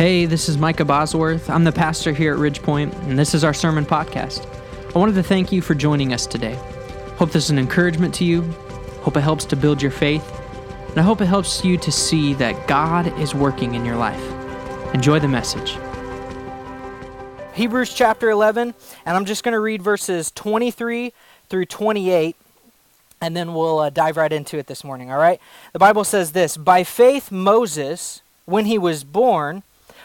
Hey, this is Micah Bosworth. I'm the pastor here at Ridge Point, and this is our sermon podcast. I wanted to thank you for joining us today. Hope this is an encouragement to you. Hope it helps to build your faith. And I hope it helps you to see that God is working in your life. Enjoy the message. Hebrews chapter 11, and I'm just going to read verses 23 through 28, and then we'll uh, dive right into it this morning, all right? The Bible says this By faith, Moses, when he was born,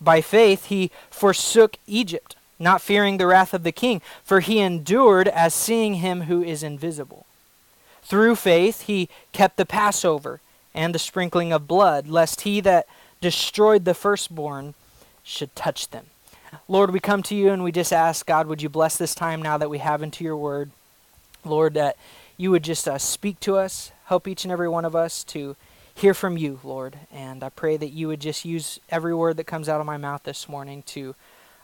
By faith he forsook Egypt, not fearing the wrath of the king, for he endured as seeing him who is invisible. Through faith he kept the Passover and the sprinkling of blood, lest he that destroyed the firstborn should touch them. Lord, we come to you and we just ask, God, would you bless this time now that we have into your word? Lord, that you would just uh, speak to us, help each and every one of us to hear from you, Lord. And I pray that you would just use every word that comes out of my mouth this morning to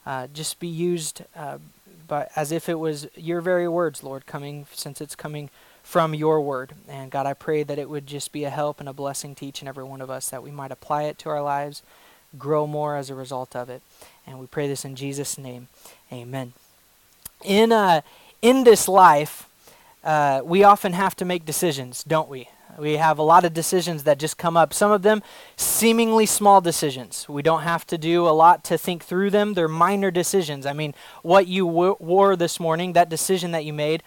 uh, just be used uh, but as if it was your very words, Lord, coming since it's coming from your word. And God, I pray that it would just be a help and a blessing to each and every one of us, that we might apply it to our lives, grow more as a result of it. And we pray this in Jesus' name. Amen. In, uh, in this life, uh, we often have to make decisions, don't we? We have a lot of decisions that just come up. Some of them seemingly small decisions. We don't have to do a lot to think through them. They're minor decisions. I mean, what you w- wore this morning, that decision that you made,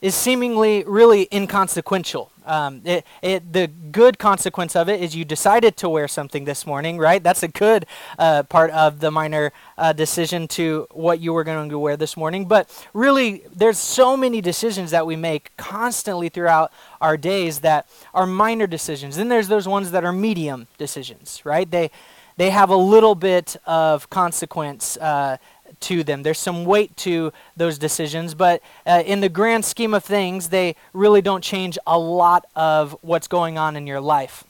is seemingly really inconsequential. Um, it, it, the good consequence of it is you decided to wear something this morning, right? That's a good uh, part of the minor uh, decision to what you were going to wear this morning. But really, there's so many decisions that we make constantly throughout our days that are minor decisions. Then there's those ones that are medium decisions, right? They they have a little bit of consequence. Uh, to them. There's some weight to those decisions, but uh, in the grand scheme of things, they really don't change a lot of what's going on in your life.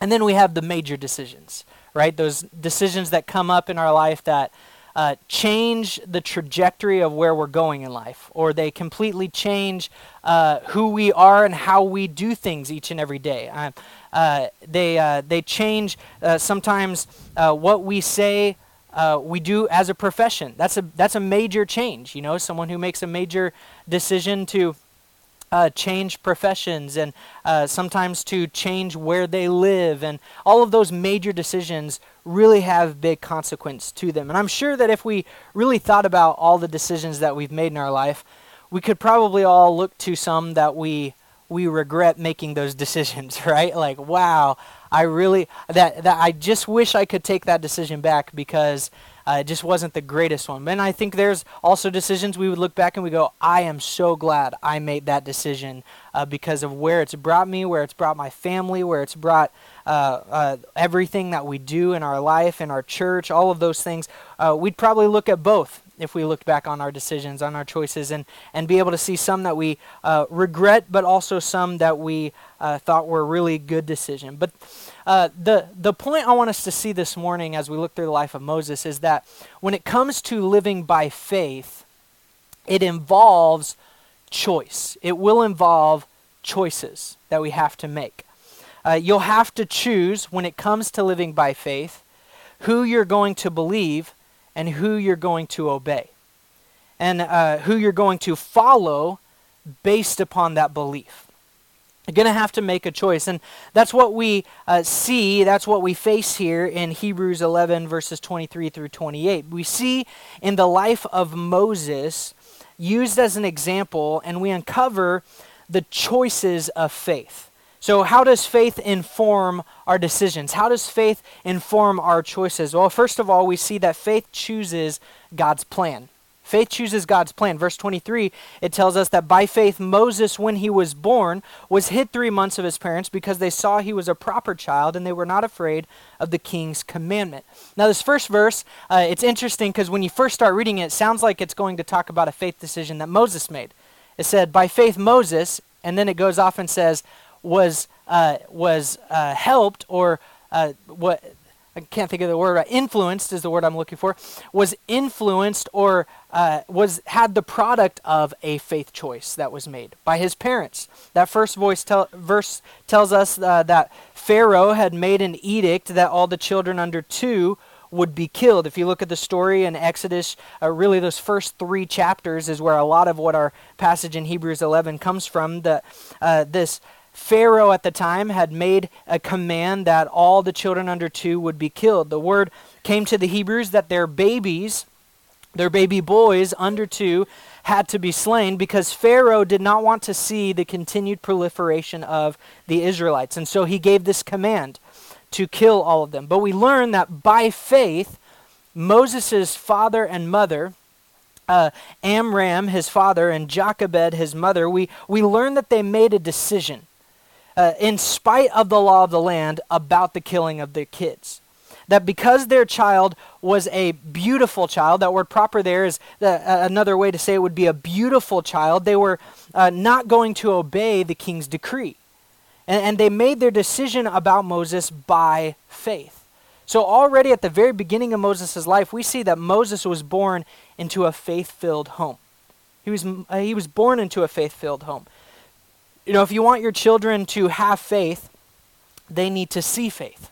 And then we have the major decisions, right? Those decisions that come up in our life that uh, change the trajectory of where we're going in life, or they completely change uh, who we are and how we do things each and every day. Uh, uh they, uh, they change uh, sometimes what we say uh, we do as a profession. That's a that's a major change. You know, someone who makes a major decision to uh, change professions and uh, sometimes to change where they live, and all of those major decisions really have big consequence to them. And I'm sure that if we really thought about all the decisions that we've made in our life, we could probably all look to some that we we regret making those decisions, right? Like, wow, I really that that I just wish I could take that decision back because uh, it just wasn't the greatest one. And I think there's also decisions we would look back and we go, I am so glad I made that decision uh, because of where it's brought me, where it's brought my family, where it's brought uh, uh everything that we do in our life, in our church, all of those things. Uh, we'd probably look at both if we looked back on our decisions, on our choices, and, and be able to see some that we uh, regret, but also some that we uh, thought were really good decision. But uh, the, the point I want us to see this morning as we look through the life of Moses is that when it comes to living by faith, it involves choice. It will involve choices that we have to make. Uh, you'll have to choose when it comes to living by faith who you're going to believe and who you're going to obey, and uh, who you're going to follow based upon that belief. You're going to have to make a choice. And that's what we uh, see, that's what we face here in Hebrews 11, verses 23 through 28. We see in the life of Moses used as an example, and we uncover the choices of faith. So, how does faith inform our decisions? How does faith inform our choices? Well, first of all, we see that faith chooses God's plan. Faith chooses God's plan. Verse 23, it tells us that by faith, Moses, when he was born, was hid three months of his parents because they saw he was a proper child and they were not afraid of the king's commandment. Now, this first verse, uh, it's interesting because when you first start reading it, it sounds like it's going to talk about a faith decision that Moses made. It said, by faith, Moses, and then it goes off and says, was, uh, was uh, helped or uh, what I can't think of the word, uh, influenced is the word I'm looking for, was influenced or uh, was had the product of a faith choice that was made by his parents. That first voice tell, verse tells us uh, that Pharaoh had made an edict that all the children under two would be killed. If you look at the story in Exodus, uh, really those first three chapters is where a lot of what our passage in Hebrews 11 comes from. That uh, this Pharaoh at the time had made a command that all the children under two would be killed. The word came to the Hebrews that their babies, their baby boys under two, had to be slain because Pharaoh did not want to see the continued proliferation of the Israelites. And so he gave this command to kill all of them. But we learn that by faith, Moses' father and mother, uh, Amram, his father, and Jochebed, his mother, we, we learn that they made a decision uh, in spite of the law of the land, about the killing of their kids. That because their child was a beautiful child, that word proper there is uh, another way to say it would be a beautiful child, they were uh, not going to obey the king's decree. And, and they made their decision about Moses by faith. So, already at the very beginning of Moses' life, we see that Moses was born into a faith filled home. He was, uh, he was born into a faith filled home. You know, if you want your children to have faith, they need to see faith.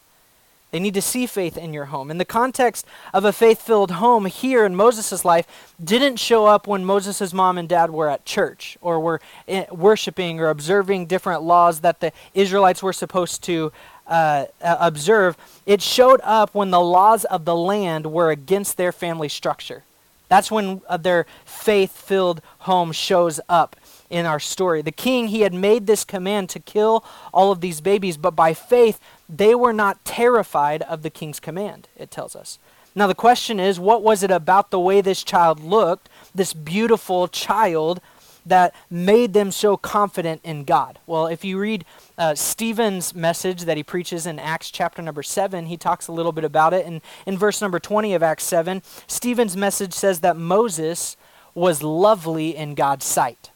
They need to see faith in your home. In the context of a faith filled home here in Moses' life, didn't show up when Moses' mom and dad were at church or were eh, worshiping or observing different laws that the Israelites were supposed to uh, uh, observe. It showed up when the laws of the land were against their family structure. That's when uh, their faith filled home shows up in our story. The king, he had made this command to kill all of these babies, but by faith, they were not terrified of the king's command, it tells us. Now, the question is what was it about the way this child looked, this beautiful child, that made them so confident in God? Well, if you read uh, Stephen's message that he preaches in Acts chapter number 7, he talks a little bit about it. And in verse number 20 of Acts 7, Stephen's message says that Moses was lovely in God's sight.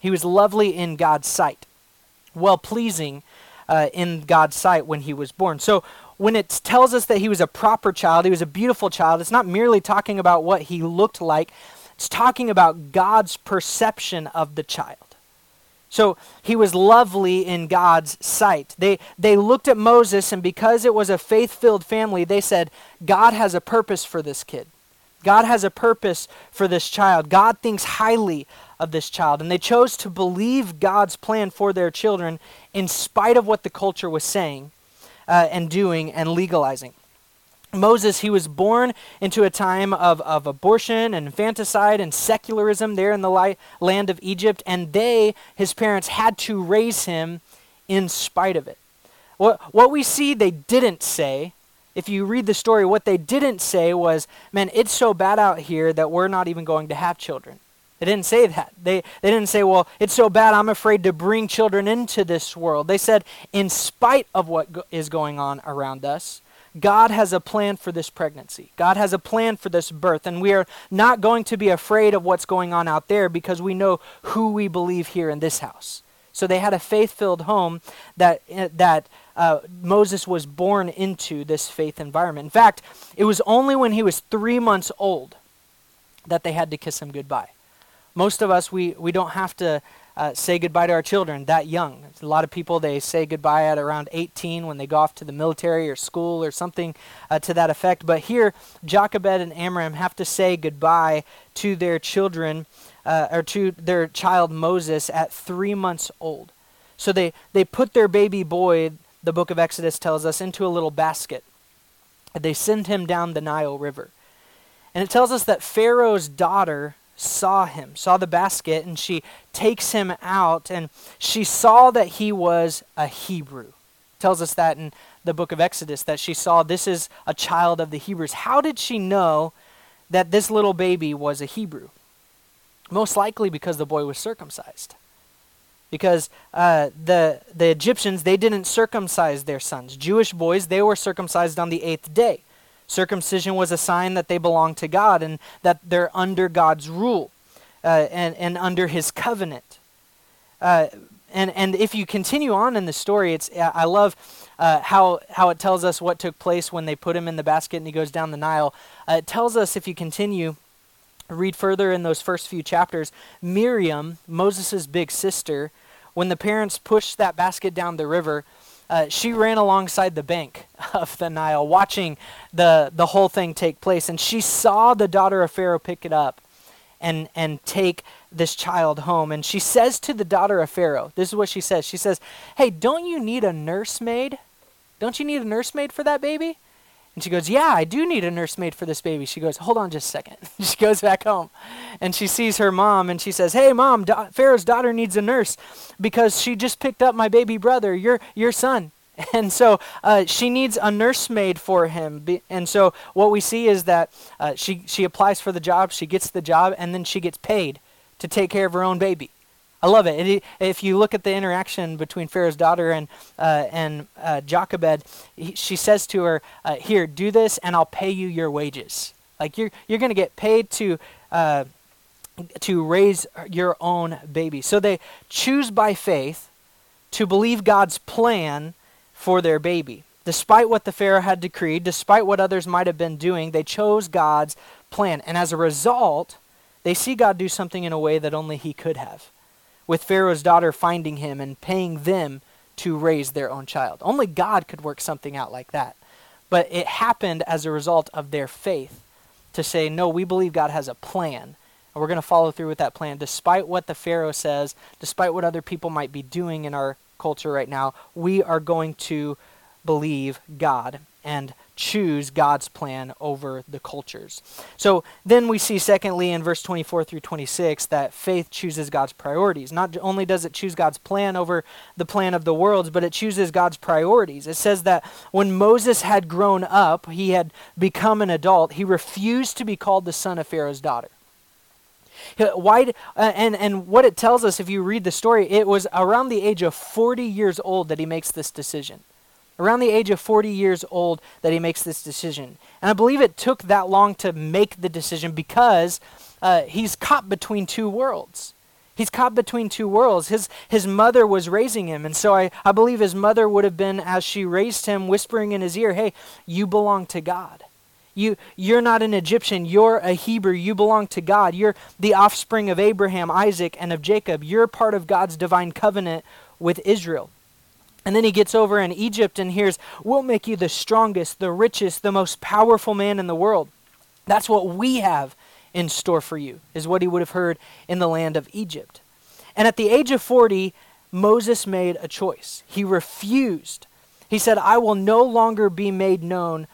He was lovely in God's sight, well pleasing uh, in God's sight when he was born. So when it tells us that he was a proper child, he was a beautiful child, it's not merely talking about what he looked like, it's talking about God's perception of the child. So he was lovely in God's sight. They, they looked at Moses, and because it was a faith filled family, they said, God has a purpose for this kid. God has a purpose for this child. God thinks highly of this child. And they chose to believe God's plan for their children in spite of what the culture was saying uh, and doing and legalizing. Moses, he was born into a time of, of abortion and infanticide and secularism there in the li- land of Egypt, and they, his parents, had to raise him in spite of it. What, what we see they didn't say, if you read the story, what they didn't say was, man, it's so bad out here that we're not even going to have children. They didn't say that. They, they didn't say, well, it's so bad, I'm afraid to bring children into this world. They said, in spite of what go- is going on around us, God has a plan for this pregnancy. God has a plan for this birth. And we are not going to be afraid of what's going on out there because we know who we believe here in this house. So they had a faith filled home that, uh, that uh, Moses was born into this faith environment. In fact, it was only when he was three months old that they had to kiss him goodbye. Most of us, we, we don't have to uh, say goodbye to our children that young. A lot of people, they say goodbye at around 18 when they go off to the military or school or something uh, to that effect. But here, Jochebed and Amram have to say goodbye to their children, uh, or to their child Moses at three months old. So they, they put their baby boy, the book of Exodus tells us, into a little basket. They send him down the Nile River. And it tells us that Pharaoh's daughter saw him, saw the basket, and she takes him out, and she saw that he was a Hebrew. Tells us that in the book of Exodus that she saw this is a child of the Hebrews. How did she know that this little baby was a Hebrew. Most likely because the boy was circumcised. Because uh, the, the Egyptians, they didn't circumcise their sons. Jewish boys, they were circumcised on the eighth day. Circumcision was a sign that they belonged to God and that they're under God's rule uh, and, and under his covenant. Uh, and, and if you continue on in the story, it's, I love uh, how, how it tells us what took place when they put him in the basket and he goes down the Nile. Uh, it tells us, if you continue, read further in those first few chapters, Miriam, Moses' big sister, when the parents pushed that basket down the river, uh, she ran alongside the bank of the Nile, watching the, the whole thing take place. And she saw the daughter of Pharaoh pick it up and, and take this child home. And she says to the daughter of Pharaoh, this is what she says. She says, Hey, don't you need a nursemaid? Don't you need a nursemaid for that baby? And she goes, Yeah, I do need a nursemaid for this baby. She goes, Hold on just a second. she goes back home and she sees her mom and she says, Hey, mom, da- Pharaoh's daughter needs a nurse because she just picked up my baby brother, your, your son. And so uh, she needs a nursemaid for him. And so what we see is that uh, she, she applies for the job, she gets the job, and then she gets paid to take care of her own baby. I love it. If you look at the interaction between Pharaoh's daughter and uh, and uh, Jochebed, he, she says to her, uh, "Here, do this, and I'll pay you your wages. Like you're you're going to get paid to." Uh, to raise your own baby. So they choose by faith to believe God's plan for their baby. Despite what the Pharaoh had decreed, despite what others might have been doing, they chose God's plan. And as a result, they see God do something in a way that only He could have with Pharaoh's daughter finding him and paying them to raise their own child. Only God could work something out like that. But it happened as a result of their faith to say, no, we believe God has a plan. And we're going to follow through with that plan, despite what the Pharaoh says, despite what other people might be doing in our culture right now. We are going to believe God and choose God's plan over the cultures. So then we see, secondly, in verse 24 through 26, that faith chooses God's priorities. Not only does it choose God's plan over the plan of the worlds, but it chooses God's priorities. It says that when Moses had grown up, he had become an adult, he refused to be called the son of Pharaoh's daughter. Why, uh, and, and what it tells us, if you read the story, it was around the age of 40 years old that he makes this decision around the age of 40 years old that he makes this decision. And I believe it took that long to make the decision because uh, he's caught between two worlds. He's caught between two worlds. His, his mother was raising him. And so I, I believe his mother would have been, as she raised him, whispering in his ear, Hey, you belong to God. You, you're not an Egyptian. You're a Hebrew. You belong to God. You're the offspring of Abraham, Isaac, and of Jacob. You're part of God's divine covenant with Israel. And then he gets over in Egypt and hears, We'll make you the strongest, the richest, the most powerful man in the world. That's what we have in store for you, is what he would have heard in the land of Egypt. And at the age of 40, Moses made a choice. He refused. He said, I will no longer be made known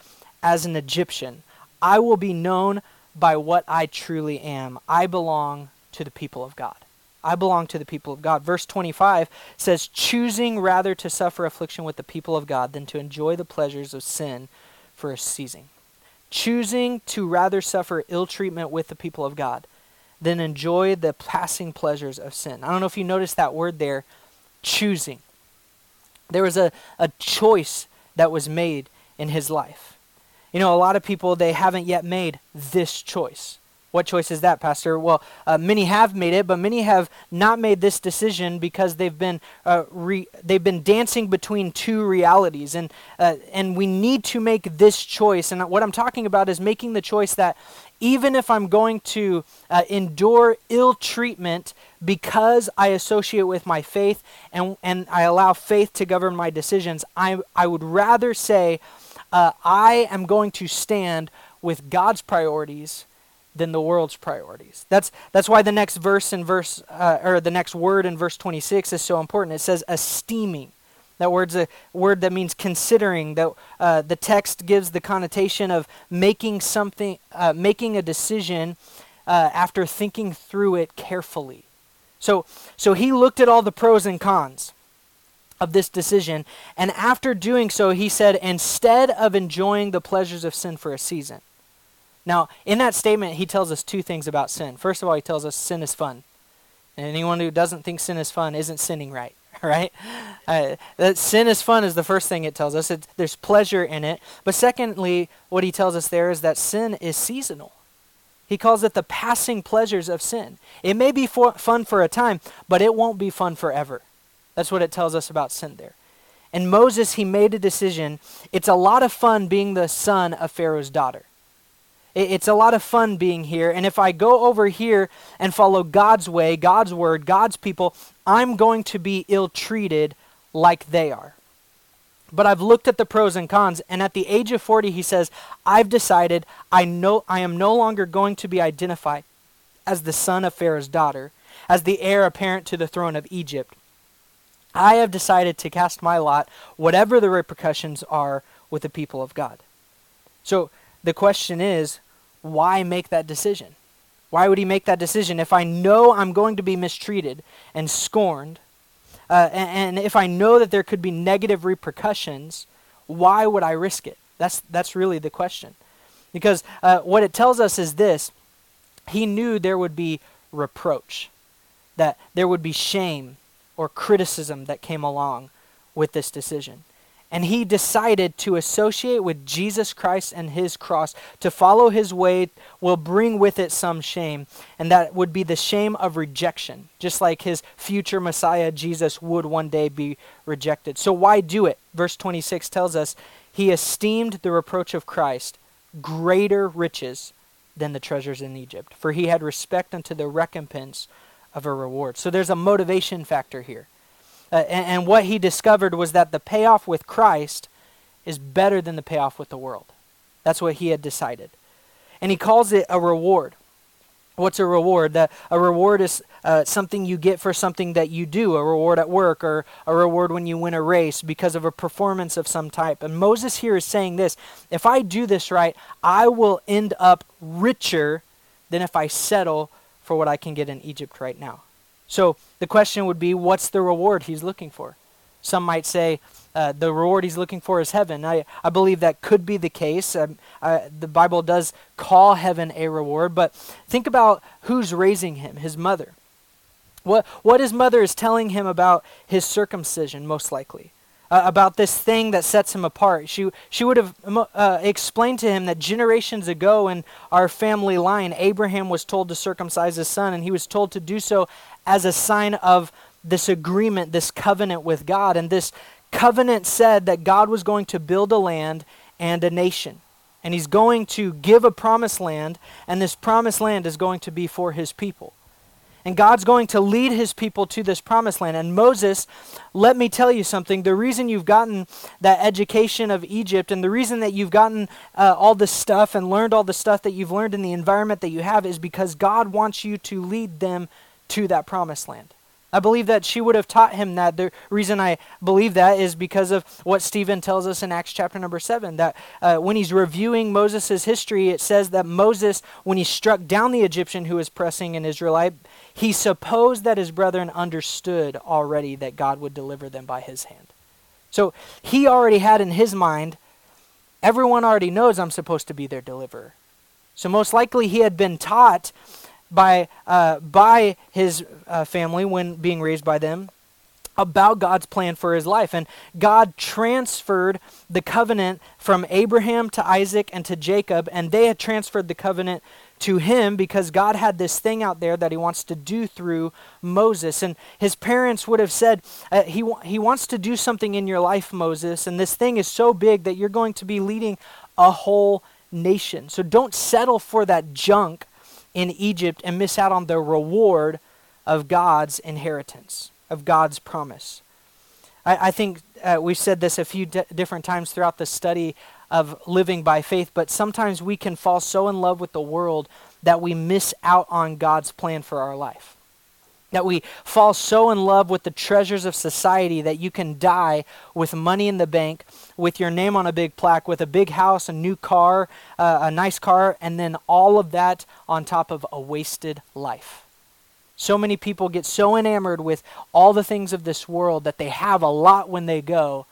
as an Egyptian. I will be known by what I truly am. I belong to the people of God. I belong to the people of God. Verse 25 says, choosing rather to suffer affliction with the people of God than to enjoy the pleasures of sin for a season. Choosing to rather suffer ill treatment with the people of God than enjoy the passing pleasures of sin. I don't know if you noticed that word there, choosing. There was a, a choice that was made in his life. You know, a lot of people, they haven't yet made this choice. What choice is that, Pastor? Well, uh, many have made it, but many have not made this decision because they've been uh, re- they've been dancing between two realities, and uh, and we need to make this choice. And what I'm talking about is making the choice that even if I'm going to uh, endure ill treatment because I associate with my faith and and I allow faith to govern my decisions, I I would rather say uh, I am going to stand with God's priorities than the world's priorities. That's that's why the next verse in verse uh, or the next word in verse 26 is so important. It says esteeming. That word's a word that means considering. That uh, the text gives the connotation of making something, uh, making a decision uh, after thinking through it carefully. So so he looked at all the pros and cons of this decision, and after doing so, he said, instead of enjoying the pleasures of sin for a season Now, in that statement, he tells us two things about sin. First of all, he tells us sin is fun. And anyone who doesn't think sin is fun isn't sinning right, right? Uh, that sin is fun is the first thing it tells us. It, there's pleasure in it. But secondly, what he tells us there is that sin is seasonal. He calls it the passing pleasures of sin. It may be for, fun for a time, but it won't be fun forever. That's what it tells us about sin there. And Moses, he made a decision. It's a lot of fun being the son of Pharaoh's daughter. It's a lot of fun being here. And if I go over here and follow God's way, God's word, God's people, I'm going to be ill treated like they are. But I've looked at the pros and cons, and at the age of 40, he says, I've decided I, know, I am no longer going to be identified as the son of Pharaoh's daughter, as the heir apparent to the throne of Egypt. I have decided to cast my lot, whatever the repercussions are, with the people of God. So the question is, why make that decision? Why would he make that decision if I know I'm going to be mistreated and scorned? Uh, and, and if I know that there could be negative repercussions, why would I risk it? That's, that's really the question. Because uh, what it tells us is this he knew there would be reproach, that there would be shame or criticism that came along with this decision. And he decided to associate with Jesus Christ and his cross. To follow his way will bring with it some shame, and that would be the shame of rejection, just like his future Messiah, Jesus, would one day be rejected. So, why do it? Verse 26 tells us he esteemed the reproach of Christ greater riches than the treasures in Egypt, for he had respect unto the recompense of a reward. So, there's a motivation factor here. Uh, and, and what he discovered was that the payoff with Christ is better than the payoff with the world. That's what he had decided. And he calls it a reward. What's a reward? That a reward is uh, something you get for something that you do, a reward at work, or a reward when you win a race because of a performance of some type. And Moses here is saying this if I do this right, I will end up richer than if I settle for what I can get in Egypt right now. So the question would be what's the reward he's looking for? Some might say uh, the reward he's looking for is heaven. I, I believe that could be the case. Um, uh, the Bible does call heaven a reward, but think about who's raising him his mother. What, what his mother is telling him about his circumcision, most likely uh, about this thing that sets him apart. She, she would have uh, explained to him that generations ago in our family line, Abraham was told to circumcise his son, and he was told to do so as a sign of this agreement, this covenant with God. And this covenant said that God was going to build a land and a nation. And he's going to give a promised land, and this promised land is going to be for his people. And God's going to lead his people to this promised land. And Moses, let me tell you something. The reason you've gotten that education of Egypt and the reason that you've gotten uh, all this stuff and learned all the stuff that you've learned in the environment that you have is because God wants you to lead them to that promised land. I believe that she would have taught him that. The reason I believe that is because of what Stephen tells us in Acts chapter number 7. That uh, when he's reviewing Moses' history, it says that Moses, when he struck down the Egyptian who was pressing an Israelite, he supposed that his brethren understood already that God would deliver them by his hand. So he already had in his mind, everyone already knows I'm supposed to be their deliverer. So most likely he had been taught by, uh, by his uh, family when being raised by them about God's plan for his life. And God transferred the covenant from Abraham to Isaac and to Jacob, and they had transferred the covenant to him because God had this thing out there that he wants to do through Moses. And his parents would have said, uh, he, he wants to do something in your life, Moses, and this thing is so big that you're going to be leading a whole nation. So don't settle for that junk in Egypt and miss out on the reward of God's inheritance, of God's promise. I, I think uh, we've said this a few d- different times throughout the study of living by faith, but sometimes we can fall so in love with the world that we miss out on God's plan for our life. That we fall so in love with the treasures of society that you can die with money in the bank, with your name on a big plaque, with a big house, a new car, uh, a nice car, and then all of that on top of a wasted life. So many people get so enamored with all the things of this world that they have a lot when they go,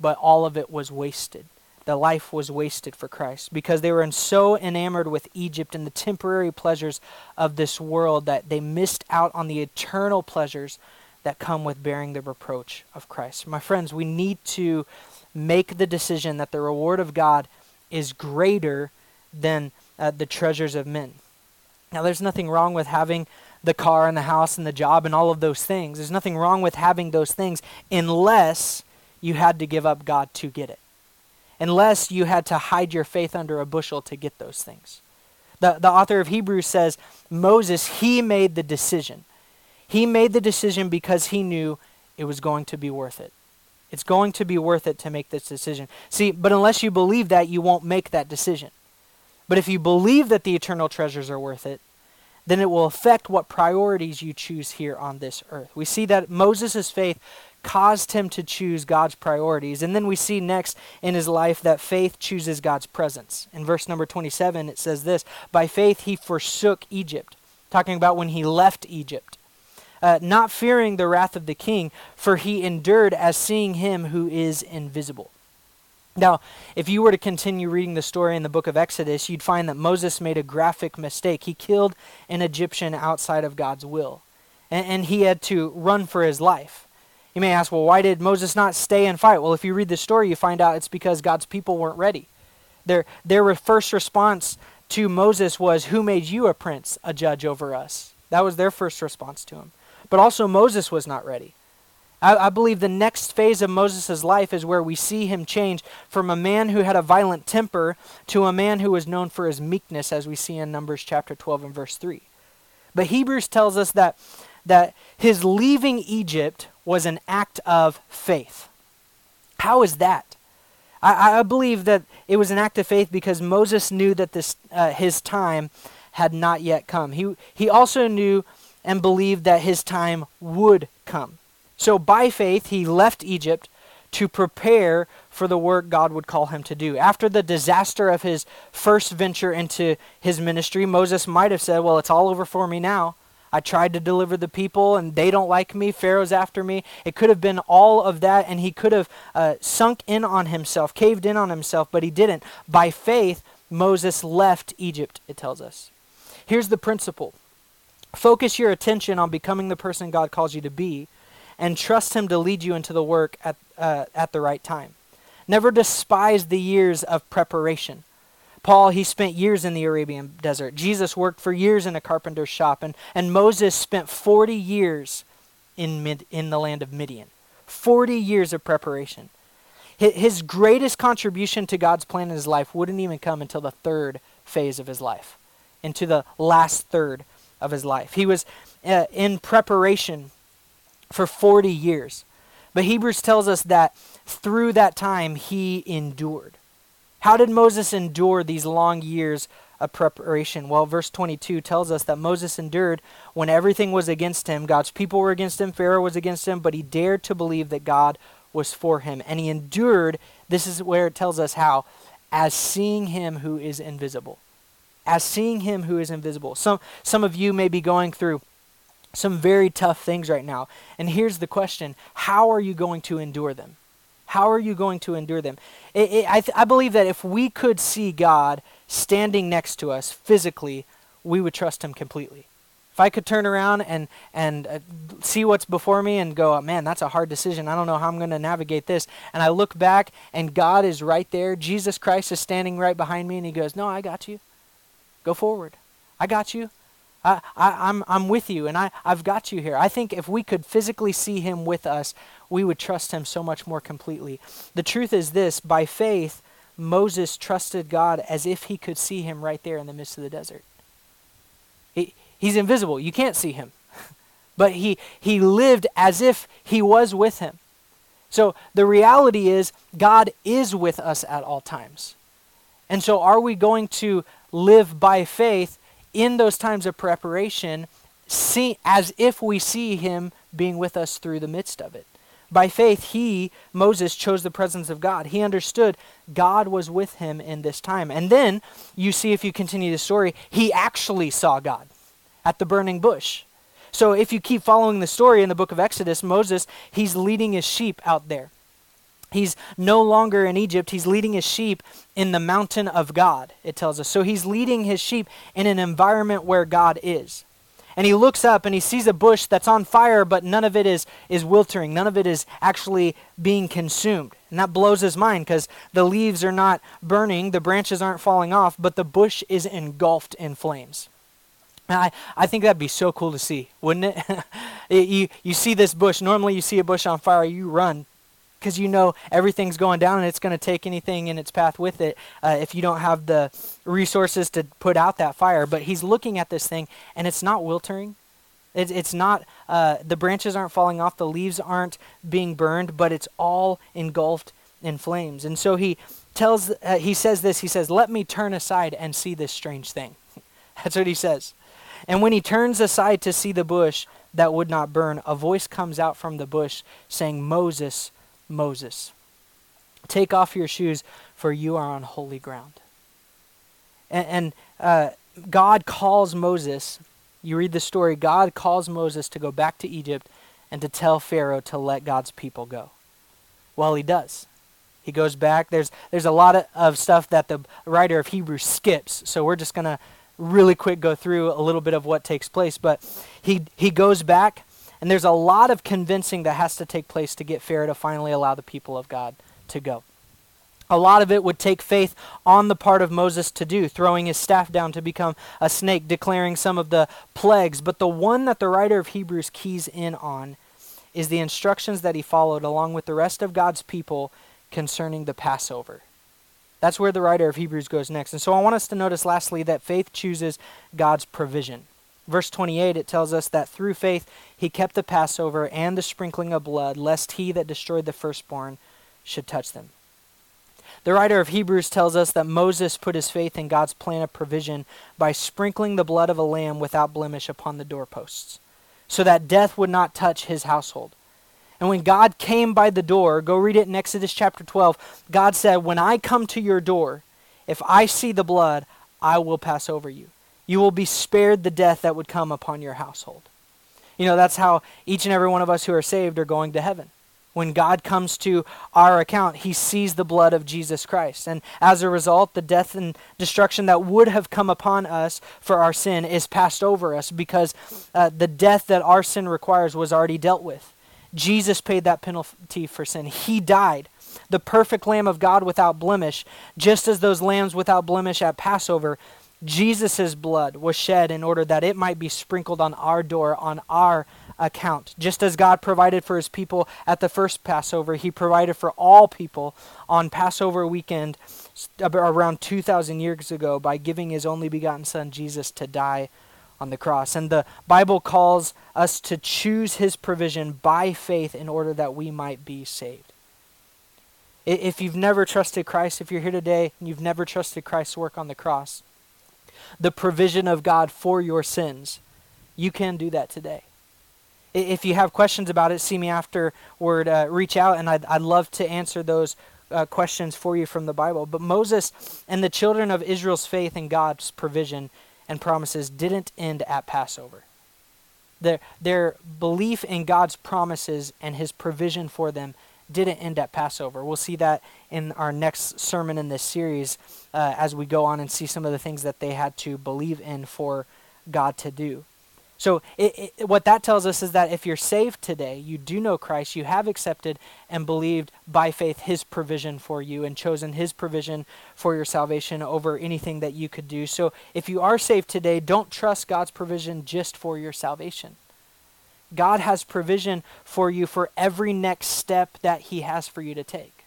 but all of it was wasted. The life was wasted for Christ because they were so enamored with Egypt and the temporary pleasures of this world that they missed out on the eternal pleasures that come with bearing the reproach of Christ. My friends, we need to make the decision that the reward of God is greater than uh, the treasures of men. Now, there's nothing wrong with having the car and the house and the job and all of those things. There's nothing wrong with having those things unless you had to give up God to get it unless you had to hide your faith under a bushel to get those things. The, the author of Hebrews says Moses, he made the decision. He made the decision because he knew it was going to be worth it. It's going to be worth it to make this decision. See, but unless you believe that, you won't make that decision. But if you believe that the eternal treasures are worth it, then it will affect what priorities you choose here on this earth. We see that Moses' faith caused him to choose God's priorities. And then we see next in his life that faith chooses God's presence. In verse number 27, it says this By faith he forsook Egypt, talking about when he left Egypt. Uh, not fearing the wrath of the king, for he endured as seeing him who is invisible. Now, if you were to continue reading the story in the book of Exodus, you'd find that Moses made a graphic mistake. He killed an Egyptian outside of God's will, and, and he had to run for his life. You may ask, well, why did Moses not stay and fight? Well, if you read the story, you find out it's because God's people weren't ready. Their, their first response to Moses was, Who made you a prince, a judge over us? That was their first response to him. But also, Moses was not ready. I, I believe the next phase of Moses' life is where we see him change from a man who had a violent temper to a man who was known for his meekness, as we see in Numbers chapter 12 and verse 3. But Hebrews tells us that, that his leaving Egypt was an act of faith. How is that? I, I believe that it was an act of faith because Moses knew that this, uh, his time had not yet come. He, he also knew and believed that his time would come. So by faith, he left Egypt to prepare for the work God would call him to do. After the disaster of his first venture into his ministry, Moses might have said, Well, it's all over for me now. I tried to deliver the people and they don't like me. Pharaoh's after me. It could have been all of that, and he could have uh, sunk in on himself, caved in on himself, but he didn't. By faith, Moses left Egypt, it tells us. Here's the principle focus your attention on becoming the person God calls you to be, and trust Him to lead you into the work at, uh, at the right time. Never despise the years of preparation. Paul, he spent years in the Arabian desert. Jesus worked for years in a carpenter's shop. And, and Moses spent 40 years in, mid, in the land of Midian. 40 years of preparation. His greatest contribution to God's plan in his life wouldn't even come until the third phase of his life, into the last third of his life. He was uh, in preparation for 40 years. But Hebrews tells us that through that time he endured. How did Moses endure these long years of preparation? Well, verse 22 tells us that Moses endured when everything was against him. God's people were against him, Pharaoh was against him, but he dared to believe that God was for him. And he endured, this is where it tells us how, as seeing him who is invisible. As seeing him who is invisible. Some, some of you may be going through some very tough things right now. And here's the question How are you going to endure them? How are you going to endure them? It, it, I, th- I believe that if we could see God standing next to us physically, we would trust Him completely. If I could turn around and, and uh, see what's before me and go, oh, man, that's a hard decision. I don't know how I'm going to navigate this. And I look back and God is right there. Jesus Christ is standing right behind me and He goes, No, I got you. Go forward. I got you. I, I, I'm, I'm with you and I, I've got you here. I think if we could physically see him with us, we would trust him so much more completely. The truth is this by faith, Moses trusted God as if he could see him right there in the midst of the desert. He, he's invisible, you can't see him. but he, he lived as if he was with him. So the reality is, God is with us at all times. And so, are we going to live by faith in those times of preparation, see, as if we see him being with us through the midst of it? By faith, he, Moses, chose the presence of God. He understood God was with him in this time. And then you see, if you continue the story, he actually saw God at the burning bush. So if you keep following the story in the book of Exodus, Moses, he's leading his sheep out there. He's no longer in Egypt. He's leading his sheep in the mountain of God, it tells us. So he's leading his sheep in an environment where God is. And he looks up and he sees a bush that's on fire, but none of it is, is wiltering. None of it is actually being consumed. And that blows his mind because the leaves are not burning, the branches aren't falling off, but the bush is engulfed in flames. I, I think that'd be so cool to see, wouldn't it? you, you see this bush. Normally, you see a bush on fire, you run because you know everything's going down and it's going to take anything in its path with it uh, if you don't have the resources to put out that fire. But he's looking at this thing and it's not wiltering. It's, it's not, uh, the branches aren't falling off, the leaves aren't being burned, but it's all engulfed in flames. And so he tells, uh, he says this, he says, Let me turn aside and see this strange thing. That's what he says. And when he turns aside to see the bush that would not burn, a voice comes out from the bush saying, Moses, Moses. Take off your shoes, for you are on holy ground. And, and uh, God calls Moses, you read the story, God calls Moses to go back to Egypt and to tell Pharaoh to let God's people go. Well, he does. He goes back. There's, there's a lot of, of stuff that the writer of Hebrews skips, so we're just going to really quick go through a little bit of what takes place. But he, he goes back and there's a lot of convincing that has to take place to get Pharaoh to finally allow the people of God to go. A lot of it would take faith on the part of Moses to do, throwing his staff down to become a snake, declaring some of the plagues. But the one that the writer of Hebrews keys in on is the instructions that he followed along with the rest of God's people concerning the Passover. That's where the writer of Hebrews goes next. And so I want us to notice, lastly, that faith chooses God's provision. Verse 28, it tells us that through faith he kept the Passover and the sprinkling of blood, lest he that destroyed the firstborn should touch them. The writer of Hebrews tells us that Moses put his faith in God's plan of provision by sprinkling the blood of a lamb without blemish upon the doorposts, so that death would not touch his household. And when God came by the door, go read it in Exodus chapter 12, God said, When I come to your door, if I see the blood, I will pass over you you will be spared the death that would come upon your household. You know, that's how each and every one of us who are saved are going to heaven. When God comes to our account, he sees the blood of Jesus Christ. And as a result, the death and destruction that would have come upon us for our sin is passed over us because uh, the death that our sin requires was already dealt with. Jesus paid that penalty for sin. He died, the perfect Lamb of God without blemish, just as those lambs without blemish at Passover Jesus' blood was shed in order that it might be sprinkled on our door, on our account. Just as God provided for his people at the first Passover, he provided for all people on Passover weekend around 2,000 years ago by giving his only begotten Son, Jesus, to die on the cross. And the Bible calls us to choose his provision by faith in order that we might be saved. If you've never trusted Christ, if you're here today and you've never trusted Christ's work on the cross, the provision of God for your sins, you can do that today. If you have questions about it, see me afterward. Uh, reach out, and I'd, I'd love to answer those uh, questions for you from the Bible. But Moses and the children of Israel's faith in God's provision and promises didn't end at Passover. Their, their belief in God's promises and his provision for them didn't end at Passover. We'll see that in our next sermon in this series uh, as we go on and see some of the things that they had to believe in for God to do. So, it, it, what that tells us is that if you're saved today, you do know Christ, you have accepted and believed by faith his provision for you and chosen his provision for your salvation over anything that you could do. So, if you are saved today, don't trust God's provision just for your salvation. God has provision for you for every next step that He has for you to take.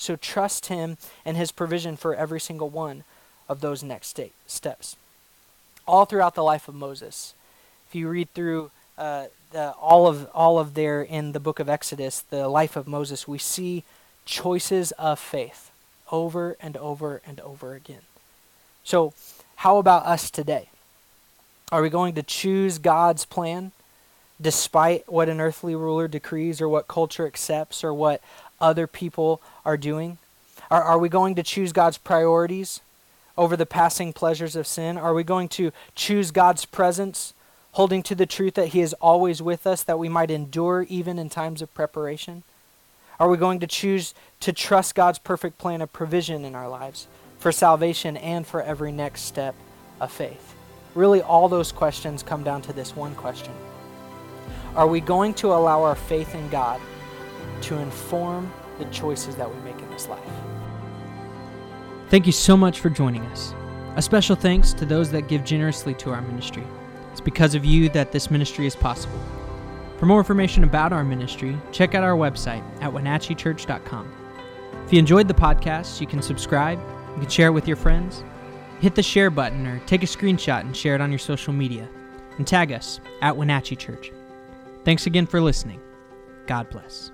So trust Him and His provision for every single one of those next state, steps. All throughout the life of Moses, if you read through uh, the, all of all of there in the book of Exodus, the life of Moses, we see choices of faith over and over and over again. So, how about us today? Are we going to choose God's plan? despite what an earthly ruler decrees or what culture accepts or what other people are doing? Are, are we going to choose God's priorities over the passing pleasures of sin? Are we going to choose God's presence, holding to the truth that He is always with us, that we might endure even in times of preparation? Are we going to choose to trust God's perfect plan of provision in our lives for salvation and for every next step of faith? Really, all those questions come down to this one question Are we going to allow our faith in God to inform the choices that we make in this life? Thank you so much for joining us. A special thanks to those that give generously to our ministry. It's because of you that this ministry is possible. For more information about our ministry, check out our website at wenatcheechurch.com. If you enjoyed the podcast, you can subscribe, you can share it with your friends, hit the share button, or take a screenshot and share it on your social media, and tag us at Wenatchee Church. Thanks again for listening. God bless.